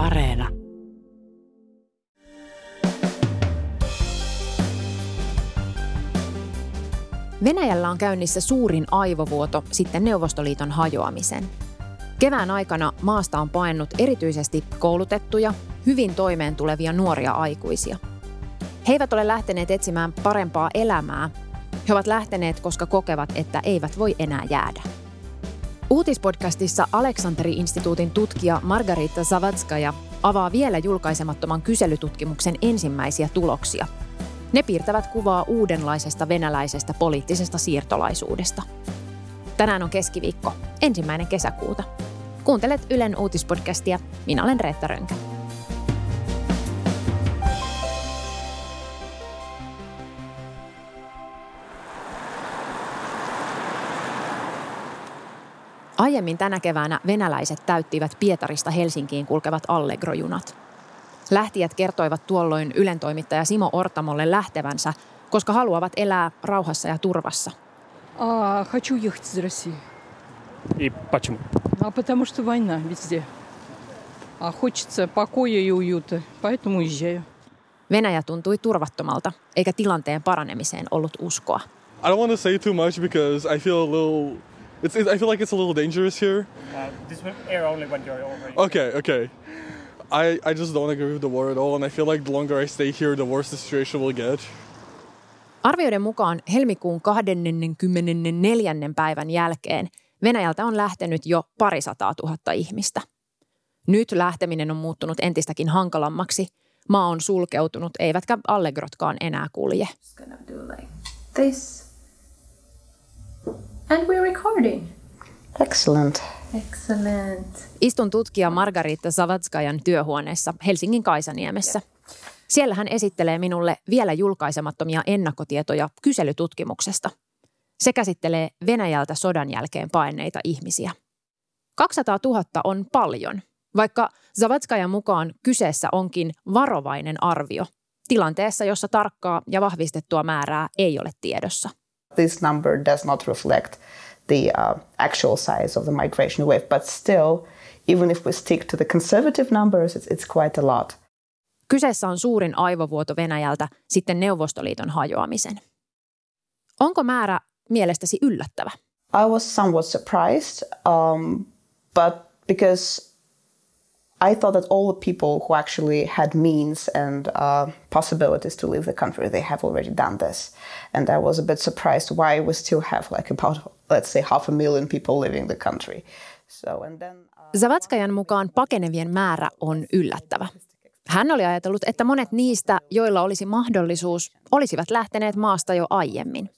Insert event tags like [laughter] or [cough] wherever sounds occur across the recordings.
Areena. Venäjällä on käynnissä suurin aivovuoto sitten Neuvostoliiton hajoamisen. Kevään aikana maasta on paennut erityisesti koulutettuja, hyvin toimeen tulevia nuoria aikuisia. He eivät ole lähteneet etsimään parempaa elämää. He ovat lähteneet, koska kokevat, että eivät voi enää jäädä. Uutispodcastissa Aleksanteri-instituutin tutkija Margarita Zavatskaja avaa vielä julkaisemattoman kyselytutkimuksen ensimmäisiä tuloksia. Ne piirtävät kuvaa uudenlaisesta venäläisestä poliittisesta siirtolaisuudesta. Tänään on keskiviikko, ensimmäinen kesäkuuta. Kuuntelet Ylen uutispodcastia. Minä olen Reetta Rönkä. Aiemmin tänä keväänä venäläiset täyttivät Pietarista Helsinkiin kulkevat Allegro-junat. Lähtijät kertoivat tuolloin Ylen toimittaja Simo Ortamolle lähtevänsä, koska haluavat elää rauhassa ja turvassa. А, хочу ехать из России. И почему? А потому что война везде. А хочется покоя и уюта, поэтому уезжаю. Venäjä tuntui turvattomalta, eikä tilanteen paranemiseen ollut uskoa. I don't want to say too much because I feel a little. It's, it, I feel like it's a little dangerous here. Uh, this will air only when you're over. Okay, okay. I, I just don't agree with the war at all, and I feel like the longer I stay here, the worse the situation will get. Arvioiden mukaan helmikuun 24. päivän jälkeen Venäjältä on lähtenyt jo parisataa tuhatta ihmistä. Nyt lähteminen on muuttunut entistäkin hankalammaksi. Maa on sulkeutunut, eivätkä allegrotkaan enää kulje. just gonna do like this. And we're recording. Excellent. Excellent. Istun tutkija Margarita Savatskajan työhuoneessa Helsingin Kaisaniemessä. Siellä hän esittelee minulle vielä julkaisemattomia ennakkotietoja kyselytutkimuksesta. Se käsittelee Venäjältä sodan jälkeen paineita ihmisiä. 200 000 on paljon, vaikka Zavatskajan mukaan kyseessä onkin varovainen arvio tilanteessa, jossa tarkkaa ja vahvistettua määrää ei ole tiedossa. This number does not reflect the uh, actual size of the migration wave, but still, even if we stick to the conservative numbers, it's, it's quite a lot. Kyseessä on suurin aivovuoto Venäjältä sitten Neuvostoliiton hajoamisen. Onko määrä mielestäsi yllättävä? I was somewhat surprised, um, but because I thought that all the people who actually had means and uh, possibilities to leave the country, they have already done this. And I was a bit surprised why we still have like about, let's say, half a million people leaving the country. So, and then, uh, Zavatskajan mukaan pakenevien määrä on yllättävä. Hän oli ajatellut, että monet niistä, joilla olisi mahdollisuus, olisivat lähteneet maasta jo aiemmin.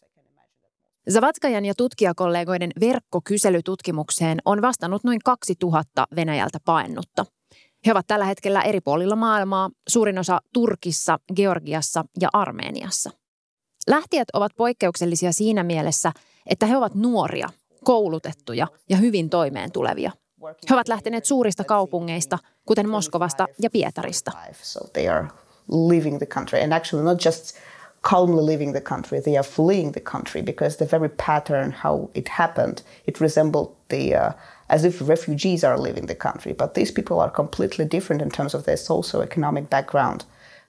Zavatskajan ja tutkijakollegoiden verkkokyselytutkimukseen on vastannut noin 2000 Venäjältä paennutta. He ovat tällä hetkellä eri puolilla maailmaa, suurin osa Turkissa, Georgiassa ja Armeniassa. Lähtijät ovat poikkeuksellisia siinä mielessä, että he ovat nuoria, koulutettuja ja hyvin toimeen tulevia. He ovat lähteneet suurista kaupungeista, kuten Moskovasta ja Pietarista. Calmly leaving the country, they are fleeing the country because the very pattern how it happened, it resembled the uh, as if refugees are leaving the country. But these people are completely different in terms of their socio-economic background.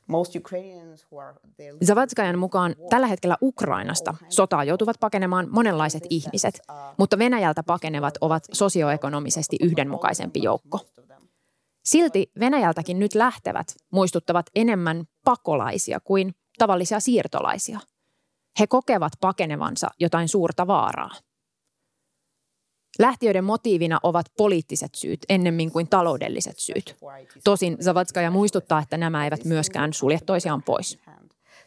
Most Ukrainians who are there Zavatskajan mukaan tällä hetkellä Ukrainasta sotaa joutuvat pakenemaan monenlaiset ihmiset, mutta Venäjältä pakenevat ovat sosioekonomisesti yhdenmukaisempi joukko. Silti Venäjältäkin nyt lähtevät muistuttavat enemmän pakolaisia kuin tavallisia siirtolaisia. He kokevat pakenevansa jotain suurta vaaraa. Lähtiöiden motiivina ovat poliittiset syyt ennemmin kuin taloudelliset syyt. Tosin Zavatskaja muistuttaa, että nämä eivät myöskään sulje toisiaan pois.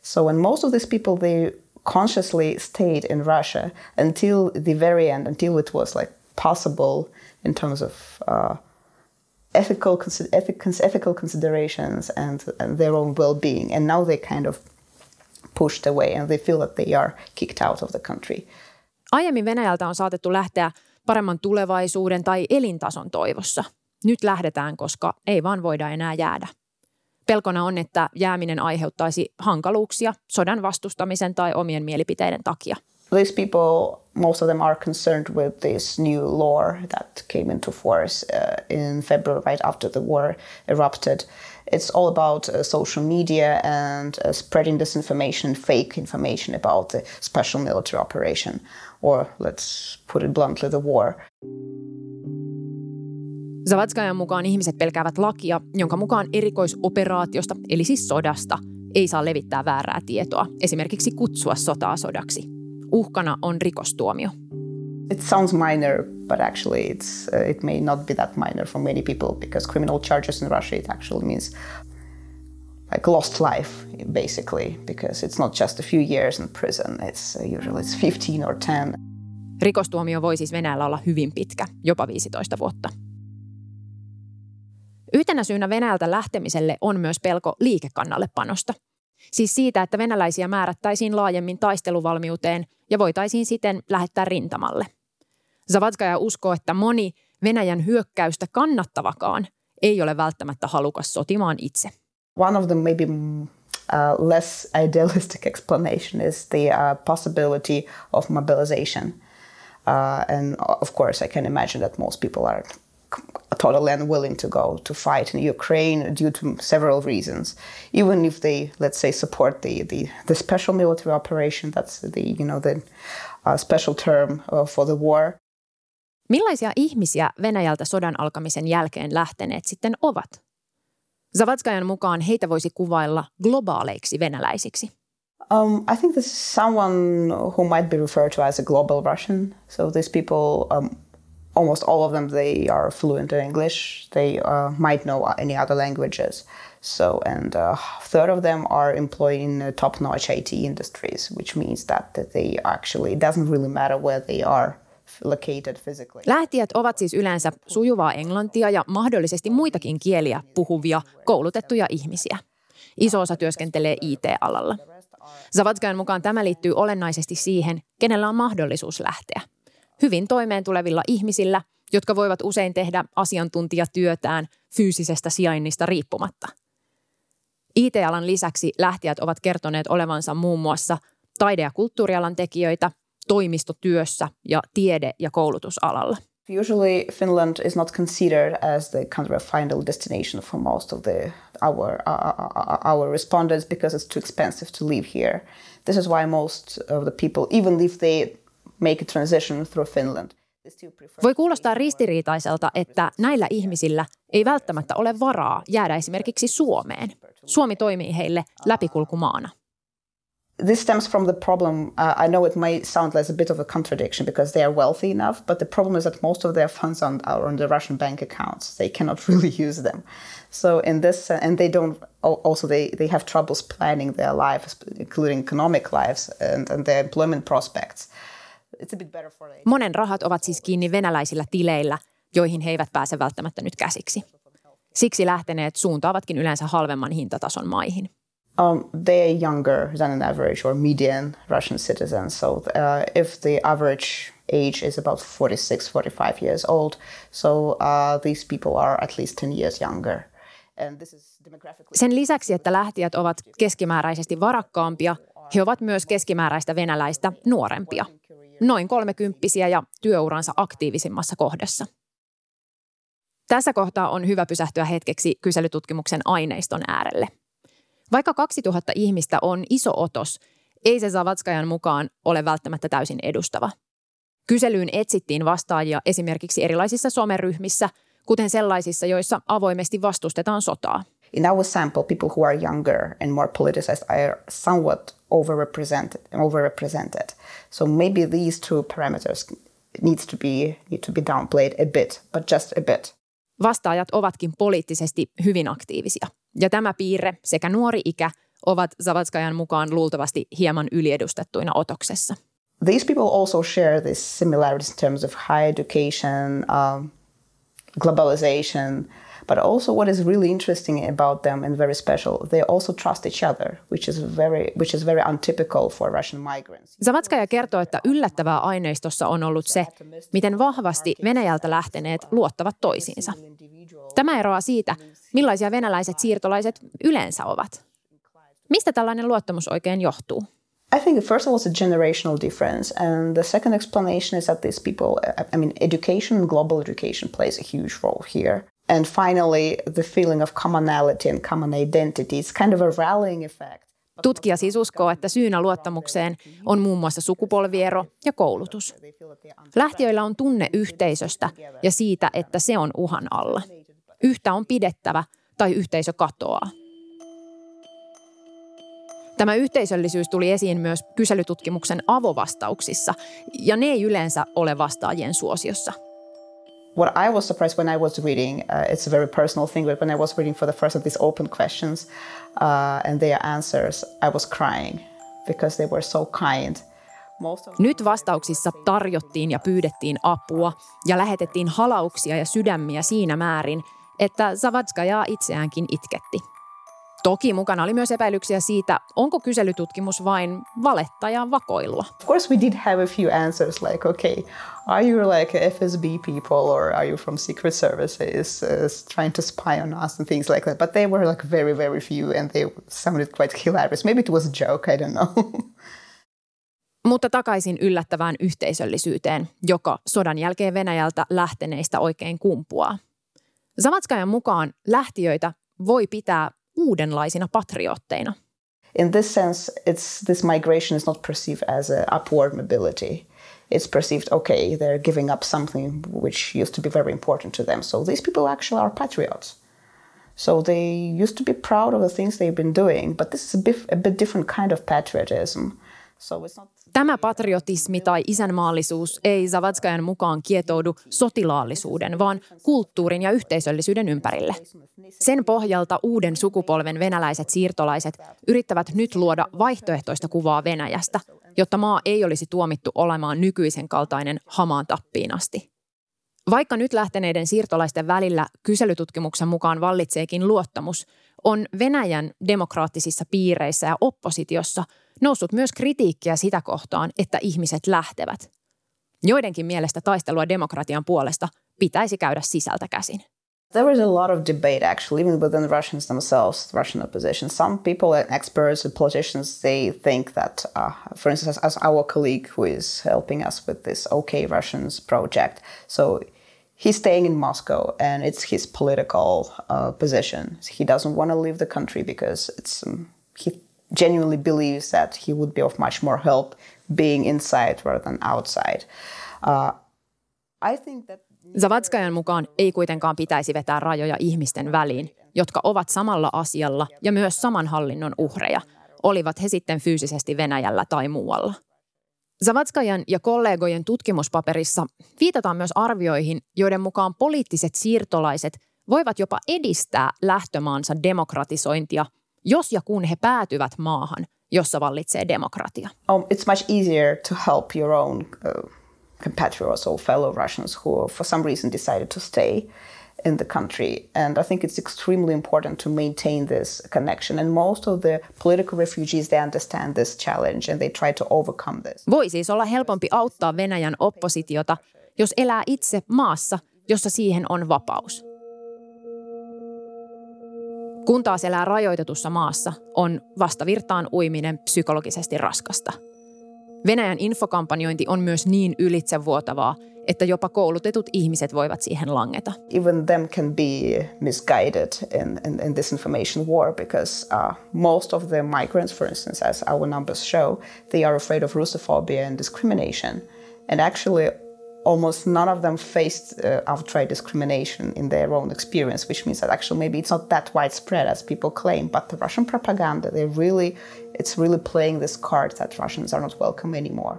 So when most of these people they consciously stayed in Russia until the very end, until it was like possible in terms of uh, ethical ethical considerations and, and their own well-being, and now they kind of pushed away and they feel that they are kicked out of the country. Aiemmin Venäjältä on saatettu lähteä paremman tulevaisuuden tai elintason toivossa. Nyt lähdetään, koska ei vaan voida enää jäädä. Pelkona on, että jääminen aiheuttaisi hankaluuksia sodan vastustamisen tai omien mielipiteiden takia. These people, most of them are concerned with this new law that came into force uh, in February, right after the war erupted. It's all about uh, social media and uh, spreading disinformation, fake information about the special military operation, or let's put it bluntly, the war. Zavatskajan mukaan ihmiset pelkäävät lakia, jonka mukaan erikoisoperaatiosta, eli siis sodasta, ei saa levittää väärää tietoa, esimerkiksi kutsua sotaa sodaksi. Uhkana on rikostuomio. It sounds minor, but actually it's, uh, it may not be that minor for many people because criminal charges in Russia it actually means like lost life basically because it's not just a few years in prison it's uh, usually it's 15 or 10 Rikostuomio voi siis Venäjällä olla hyvin pitkä, jopa 15 vuotta. Yhtenä syynä Venäjältä lähtemiselle on myös pelko liikekannallepanosta. Siis siitä, että venäläisiä määrättäisiin laajemmin taisteluvalmiuteen ja voitaisiin siten lähettää rintamalle. Zavatskaja uskoo, että moni Venäjän hyökkäystä kannattavakaan ei ole välttämättä halukas sotimaan itse. One of the maybe uh, less idealistic explanation is the uh, possibility of mobilization. Uh, and of course, I can imagine that most people are totally unwilling to go to fight in Ukraine due to several reasons. Even if they, let's say, support the the, the special military operation, that's the you know the uh, special term uh, for the war. Millaisia ihmisiä Venäjältä sodan alkamisen jälkeen lähteneet sitten ovat? Zavatskajan mukaan heitä voisi kuvailla globaaleiksi venäläisiksi. Um, I think this is someone who might be referred to as a global Russian. So these people um, almost all of them they are fluent in English. They uh, might know any other languages. So and a uh, third of them are employed in top-notch IT industries, which means that, that they actually it doesn't really matter where they are. Lähtijät ovat siis yleensä sujuvaa englantia ja mahdollisesti muitakin kieliä puhuvia koulutettuja ihmisiä. Iso osa työskentelee IT-alalla. Zavatskan mukaan tämä liittyy olennaisesti siihen, kenellä on mahdollisuus lähteä – hyvin toimeen tulevilla ihmisillä, jotka voivat usein tehdä asiantuntijatyötään fyysisestä sijainnista riippumatta. IT-alan lisäksi lähtijät ovat kertoneet olevansa muun muassa taide- ja kulttuurialan tekijöitä, toimistotyössä ja tiede- ja koulutusalalla. Usually, Finland is not considered as the country of final destination for most of the our uh, our respondents because it's too expensive to live here. This is why most of the people, even if they make a transition through Finland. Voi kuulostaa ristiriitaiselta, että näillä ihmisillä ei välttämättä ole varaa jäädä esimerkiksi Suomeen. Suomi toimii heille läpikulkumaana. This stems from the problem. Uh, I know it may sound like a bit of a contradiction because they are wealthy enough, but the problem is that most of their funds are on the Russian bank accounts. They cannot [laughs] really use them. So in this, uh, and they don't. Also, they they have troubles planning their lives, including economic lives and, and their employment prospects. It's a bit better for. Them. Monen rahat ovat siis kiinni venäläisillä tileillä, joihin he eivät pääse välttämättä nyt käsiksi. Siksi lähteneet suuntaavatkin yleensä halvemman hintatason maihin. Um, they are younger than an average or median Russian citizen. So uh, if the average age is about 46, 45 years old, so uh, these people are at least 10 years younger. Sen lisäksi, että lähtijät ovat keskimääräisesti varakkaampia, he ovat myös keskimääräistä venäläistä nuorempia noin kolmekymppisiä ja työuransa aktiivisimmassa kohdassa. Tässä kohtaa on hyvä pysähtyä hetkeksi kyselytutkimuksen aineiston äärelle. Vaikka 2000 ihmistä on iso otos, ei se Zavatskajan mukaan ole välttämättä täysin edustava. Kyselyyn etsittiin vastaajia esimerkiksi erilaisissa someryhmissä, kuten sellaisissa, joissa avoimesti vastustetaan sotaa – in our sample, people who are younger and more politicized are somewhat overrepresented. Overrepresented. So maybe these two parameters needs to be need to be downplayed a bit, but just a bit. Vastaajat ovatkin poliittisesti hyvin aktiivisia. Ja tämä piirre sekä nuori ikä ovat Zavatskajan mukaan luultavasti hieman yliedustettuina otoksessa. These people also share these similarities in terms of high education, um, globalization, But also, what is really interesting about them and very special, they also trust each other, which is very, which is very untypical for Russian migrants. Zavatskaja kertoo, että yllättävää aineistossa on ollut se, miten vahvasti Venäjältä lähteneet luottavat toisiinsa. Tämä eroaa siitä, millaisia venäläiset siirtolaiset yleensä ovat. Mistä tällainen luottamus oikein johtuu? I think first of all, it's a generational difference, and the second explanation is that these people, I mean, education, global education plays a huge role here. And finally, the feeling of commonality and common identity. It's kind of a rallying effect. Tutkija siis uskoo, että syynä luottamukseen on muun muassa sukupolviero ja koulutus. Lähtiöillä on tunne yhteisöstä ja siitä, että se on uhan alla. Yhtä on pidettävä tai yhteisö katoaa. Tämä yhteisöllisyys tuli esiin myös kyselytutkimuksen avovastauksissa, ja ne ei yleensä ole vastaajien suosiossa. What I was surprised when I was reading, uh, it's a very personal thing, but when I was reading for the first of these open questions uh, and their answers, I was crying because they were so kind. Nyt vastauksissa tarjottiin ja pyydettiin apua ja lähetettiin halauksia ja sydämiä siinä määrin, että Zavatskajaa itseäänkin itketti. Toki mukana oli myös epäilyksiä siitä, onko kyselytutkimus vain valetta ja vakoilua. Of course we did have a few answers like, okay, are you like FSB people or are you from secret services uh, trying to spy on us and things like that. But they were like very, very few and they sounded quite hilarious. Maybe it was a joke, I don't know. [laughs] Mutta takaisin yllättävään yhteisöllisyyteen, joka sodan jälkeen Venäjältä lähteneistä oikein kumpuaa. Zavatskajan mukaan lähtiöitä voi pitää uudenlaisina patriotteina. In this sense, it's, this migration is not perceived as an upward mobility. It's perceived, okay, they're giving up something which used to be very important to them. So these people actually are patriots. So they used to be proud of the things they've been doing, but this is a bit, a bit different kind of patriotism. Tämä patriotismi tai isänmaallisuus ei Zavatskajan mukaan kietoudu sotilaallisuuden, vaan kulttuurin ja yhteisöllisyyden ympärille. Sen pohjalta uuden sukupolven venäläiset siirtolaiset yrittävät nyt luoda vaihtoehtoista kuvaa Venäjästä, jotta maa ei olisi tuomittu olemaan nykyisen kaltainen hamaan tappiin asti. Vaikka nyt lähteneiden siirtolaisten välillä kyselytutkimuksen mukaan vallitseekin luottamus, on Venäjän demokraattisissa piireissä ja oppositiossa – noussut myös kritiikkiä sitä kohtaan, että ihmiset lähtevät. Joidenkin mielestä taistelua demokratian puolesta pitäisi käydä sisältä käsin. There was a lot of debate actually, even within the Russians themselves, the Russian opposition. Some people and experts and politicians, they think that, uh, for instance, as our colleague who is helping us with this OK Russians project, so he's staying in Moscow and it's his political uh, position. He doesn't want to leave the country because it's um, he genuinely believes that he would be of much more help being inside rather than outside. Uh, I think that Zavatskajan mukaan ei kuitenkaan pitäisi vetää rajoja ihmisten väliin, jotka ovat samalla asialla ja myös saman hallinnon uhreja, olivat he sitten fyysisesti Venäjällä tai muualla. Zavatskajan ja kollegojen tutkimuspaperissa viitataan myös arvioihin, joiden mukaan poliittiset siirtolaiset voivat jopa edistää lähtömaansa demokratisointia jos ja kun he päätyvät maahan, jossa vallitsee demokratia. Um, it's much easier to help your own uh, compatriots or fellow Russians who for some reason decided to stay in the country. And I think it's extremely important to maintain this connection. And most of the political refugees, they understand this challenge and they try to overcome this. Voi siis olla helpompi auttaa Venäjän oppositiota, jos elää itse maassa, jossa siihen on vapaus. Kun taas elää rajoitetussa maassa, on vastavirtaan uiminen psykologisesti raskasta. Venäjän infokampanjointi on myös niin ylitsevuotavaa, että jopa koulutetut ihmiset voivat siihen langeta. Even them can be misguided in, in, in this information war because uh, most of the migrants, for instance, as our numbers show, they are afraid of Russophobia and discrimination. And actually almost none of them faced uh, outright discrimination in their own experience, which means that actually maybe it's not that widespread as people claim. But the Russian propaganda, they really, it's really playing this card that Russians are not welcome anymore.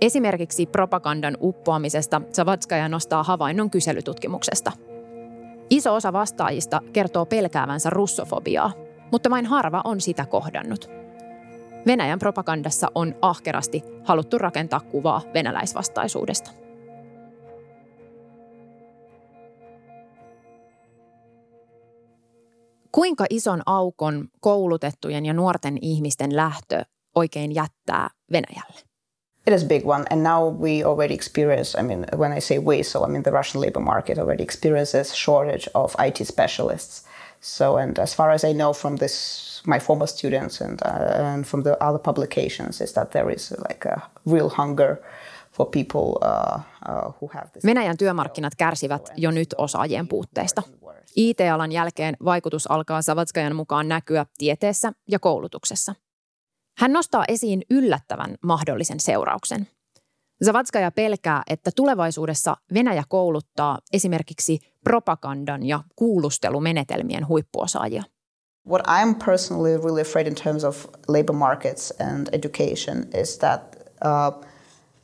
Esimerkiksi propagandan uppoamisesta Zavatskaja nostaa havainnon kyselytutkimuksesta. Iso osa vastaajista kertoo pelkäävänsä russofobiaa, mutta vain harva on sitä kohdannut. Venäjän propagandassa on ahkerasti haluttu rakentaa kuvaa venäläisvastaisuudesta. Kuinka ison aukon koulutettujen ja nuorten ihmisten lähtö oikein jättää Venäjälle? It is a big one, and now we already experience. I mean, when I say we, so I mean the Russian labor market already experiences shortage of IT specialists. So, and as far as I know from this, my former students and, uh, and from the other publications, is that there is like a real hunger uh, uh, who have this. Venäjän työmarkkinat kärsivät jo nyt osaajien puutteista. IT-alan jälkeen vaikutus alkaa Savatskajan mukaan näkyä tieteessä ja koulutuksessa. Hän nostaa esiin yllättävän mahdollisen seurauksen. Zavatskaja pelkää, että tulevaisuudessa Venäjä kouluttaa esimerkiksi propagandan ja kuulustelumenetelmien huippuosaajia. What I'm personally really afraid in terms of labor markets and education is that uh,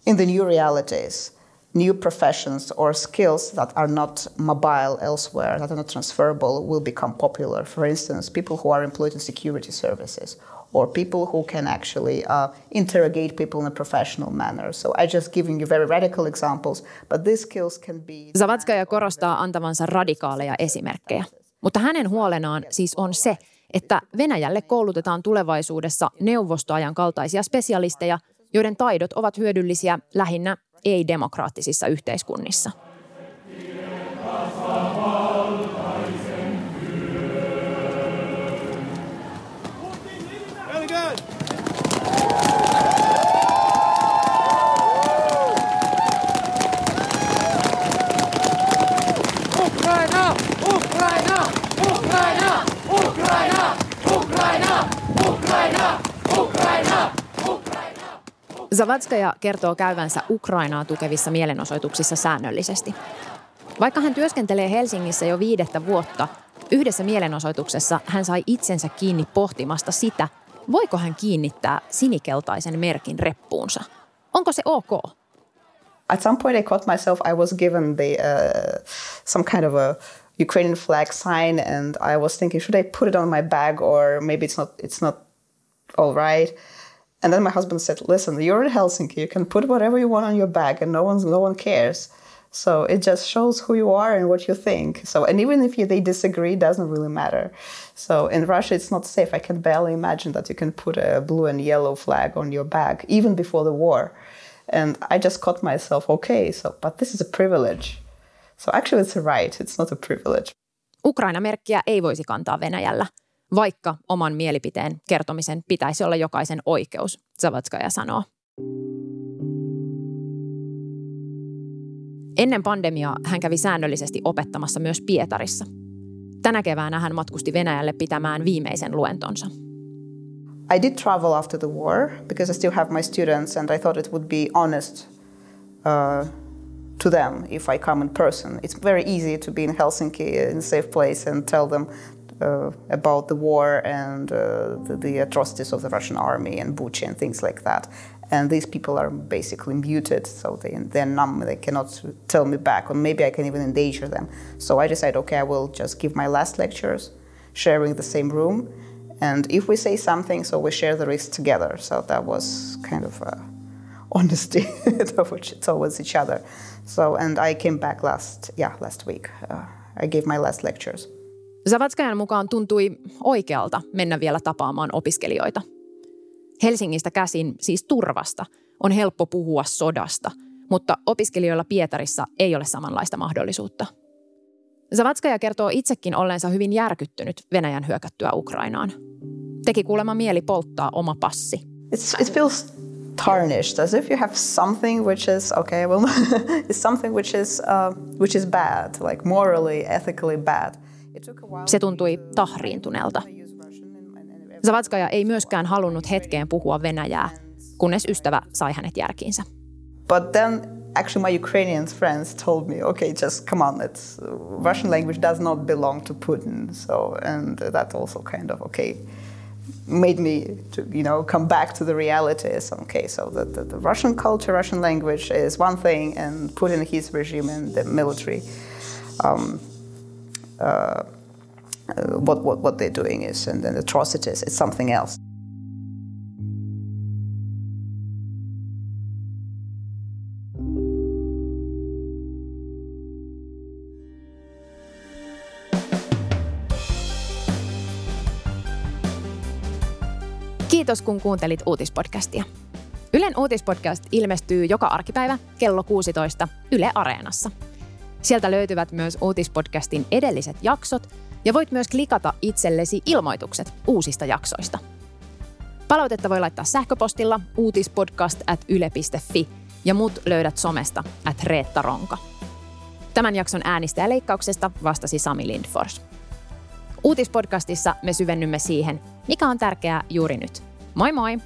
in the new realities, new professions or skills that are not mobile elsewhere, that are not transferable, will become popular. For instance, people who are employed in security services or people who can actually uh, interrogate people in a professional manner. So I just giving you very radical examples, but these skills can be... Zavatskaja korostaa antavansa radikaaleja esimerkkejä. Mutta hänen huolenaan siis on se, että Venäjälle koulutetaan tulevaisuudessa neuvostoajan kaltaisia spesialisteja, joiden taidot ovat hyödyllisiä lähinnä ei-demokraattisissa yhteiskunnissa. Zavatskaja kertoo käyvänsä Ukrainaa tukevissa mielenosoituksissa säännöllisesti. Vaikka hän työskentelee Helsingissä jo viidettä vuotta, yhdessä mielenosoituksessa hän sai itsensä kiinni pohtimasta sitä, voiko hän kiinnittää sinikeltaisen merkin reppuunsa. Onko se ok? At some point, I caught myself. I was given the uh, some kind of a Ukrainian flag sign, and I was thinking, should I put it on my bag, or maybe it's not. It's not all right. And then my husband said, "Listen, you're in Helsinki. You can put whatever you want on your bag, and no one's no one cares. So it just shows who you are and what you think. So and even if you, they disagree, it doesn't really matter. So in Russia, it's not safe. I can barely imagine that you can put a blue and yellow flag on your bag, even before the war. And I just caught myself, okay, so but this is a privilege. So actually, it's a right. It's not a privilege. Ukraina-merkkiä ei voisi kantaa Venäjällä, vaikka oman mielipiteen kertomisen pitäisi olla jokaisen oikeus, Zavatskaja sanoo. Ennen pandemiaa hän kävi säännöllisesti opettamassa myös Pietarissa. Tänä keväänä hän matkusti Venäjälle pitämään viimeisen luentonsa. I did travel after the war because I still have my students, and I thought it would be honest uh, to them if I come in person. It's very easy to be in Helsinki in a safe place and tell them about the war and uh, the, the, atrocities of the Russian army and Bucha and things like that. And these people are basically muted, so they, they're numb, they cannot tell me back, or maybe I can even endanger them. So I decided, okay, I will just give my last lectures, sharing the same room. And if we say something, so we share the risk together. So that was kind of uh, [laughs] honesty [laughs] towards each other. So, and I came back last, yeah, last week. Uh, I gave my last lectures. Zavatskajan mukaan tuntui oikealta mennä vielä tapaamaan opiskelijoita. Helsingistä käsin, siis turvasta, on helppo puhua sodasta, mutta opiskelijoilla Pietarissa ei ole samanlaista mahdollisuutta. Zavatskaja kertoo itsekin olleensa hyvin järkyttynyt Venäjän hyökättyä Ukrainaan. Teki kuulemma mieli polttaa oma passi. It's, it feels tarnished, as if you have something which is okay. Well, it's [laughs] something which is uh, which is bad, like morally, ethically bad. Se tuntui tahriintuneelta. Zavatskaja ei myöskään halunnut hetkeen puhua Venäjää, kunnes ystävä sai hänet järkiinsä. But then actually my Ukrainian friends told me, okay, just come on, it's Russian language does not belong to Putin. So and that also kind of okay made me to you know come back to the realities. Okay, so the, the, the Russian culture, Russian language is one thing, and Putin, his regime, and the military. Um, uh, what, what, what they're doing is, and then atrocities, it's something else. Kiitos kun kuuntelit uutispodcastia. Ylen uutispodcast ilmestyy joka arkipäivä kello 16 Yle Areenassa. Sieltä löytyvät myös uutispodcastin edelliset jaksot Ja voit myös klikata itsellesi ilmoitukset uusista jaksoista. Palautetta voi laittaa sähköpostilla uutispodcast at yle.fi ja mut löydät somesta at Reetta Ronka. Tämän jakson äänistä ja leikkauksesta vastasi Sami Lindfors. Uutispodcastissa me syvennymme siihen, mikä on tärkeää juuri nyt. Moi moi!